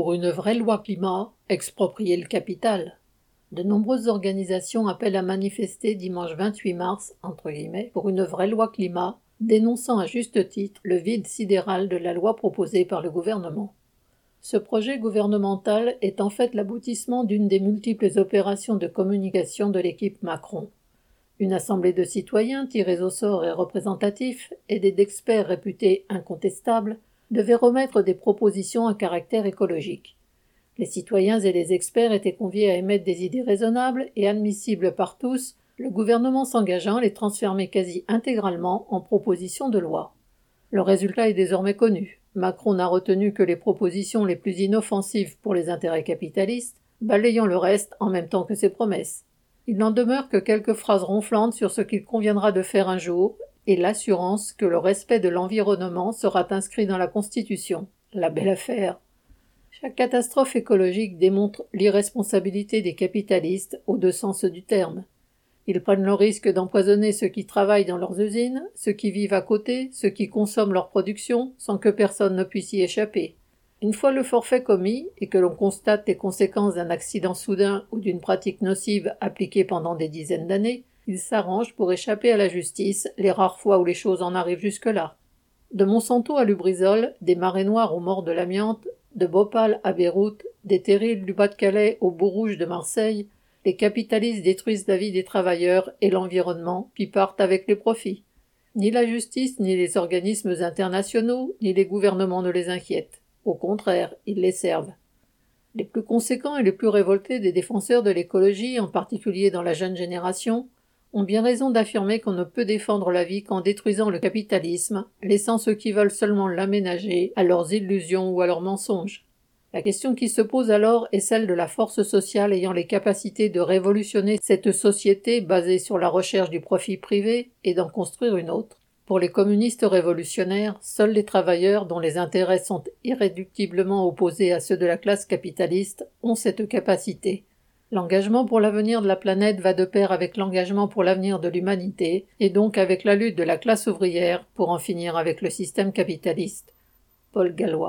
Pour une vraie loi climat, exproprier le capital. De nombreuses organisations appellent à manifester dimanche 28 mars, entre guillemets, pour une vraie loi climat, dénonçant à juste titre le vide sidéral de la loi proposée par le gouvernement. Ce projet gouvernemental est en fait l'aboutissement d'une des multiples opérations de communication de l'équipe Macron. Une assemblée de citoyens tirés au sort et représentatifs, aidés d'experts réputés incontestables, devait remettre des propositions à caractère écologique. Les citoyens et les experts étaient conviés à émettre des idées raisonnables et admissibles par tous, le gouvernement s'engageant à les transformer quasi intégralement en propositions de loi. Le résultat est désormais connu. Macron n'a retenu que les propositions les plus inoffensives pour les intérêts capitalistes, balayant le reste en même temps que ses promesses. Il n'en demeure que quelques phrases ronflantes sur ce qu'il conviendra de faire un jour et l'assurance que le respect de l'environnement sera inscrit dans la Constitution. La belle affaire. Chaque catastrophe écologique démontre l'irresponsabilité des capitalistes aux deux sens du terme. Ils prennent le risque d'empoisonner ceux qui travaillent dans leurs usines, ceux qui vivent à côté, ceux qui consomment leur production, sans que personne ne puisse y échapper. Une fois le forfait commis, et que l'on constate les conséquences d'un accident soudain ou d'une pratique nocive appliquée pendant des dizaines d'années, ils s'arrangent pour échapper à la justice les rares fois où les choses en arrivent jusque-là. De Monsanto à Lubrizol, des marées noires aux morts de l'amiante, de Bhopal à Beyrouth, des terrils du Bas-de-Calais aux Beaux-Rouges de Marseille, les capitalistes détruisent la vie des travailleurs et l'environnement, puis partent avec les profits. Ni la justice, ni les organismes internationaux, ni les gouvernements ne les inquiètent. Au contraire, ils les servent. Les plus conséquents et les plus révoltés des défenseurs de l'écologie, en particulier dans la jeune génération, ont bien raison d'affirmer qu'on ne peut défendre la vie qu'en détruisant le capitalisme, laissant ceux qui veulent seulement l'aménager à leurs illusions ou à leurs mensonges. La question qui se pose alors est celle de la force sociale ayant les capacités de révolutionner cette société basée sur la recherche du profit privé et d'en construire une autre. Pour les communistes révolutionnaires, seuls les travailleurs dont les intérêts sont irréductiblement opposés à ceux de la classe capitaliste ont cette capacité. L'engagement pour l'avenir de la planète va de pair avec l'engagement pour l'avenir de l'humanité, et donc avec la lutte de la classe ouvrière pour en finir avec le système capitaliste. Paul Gallois.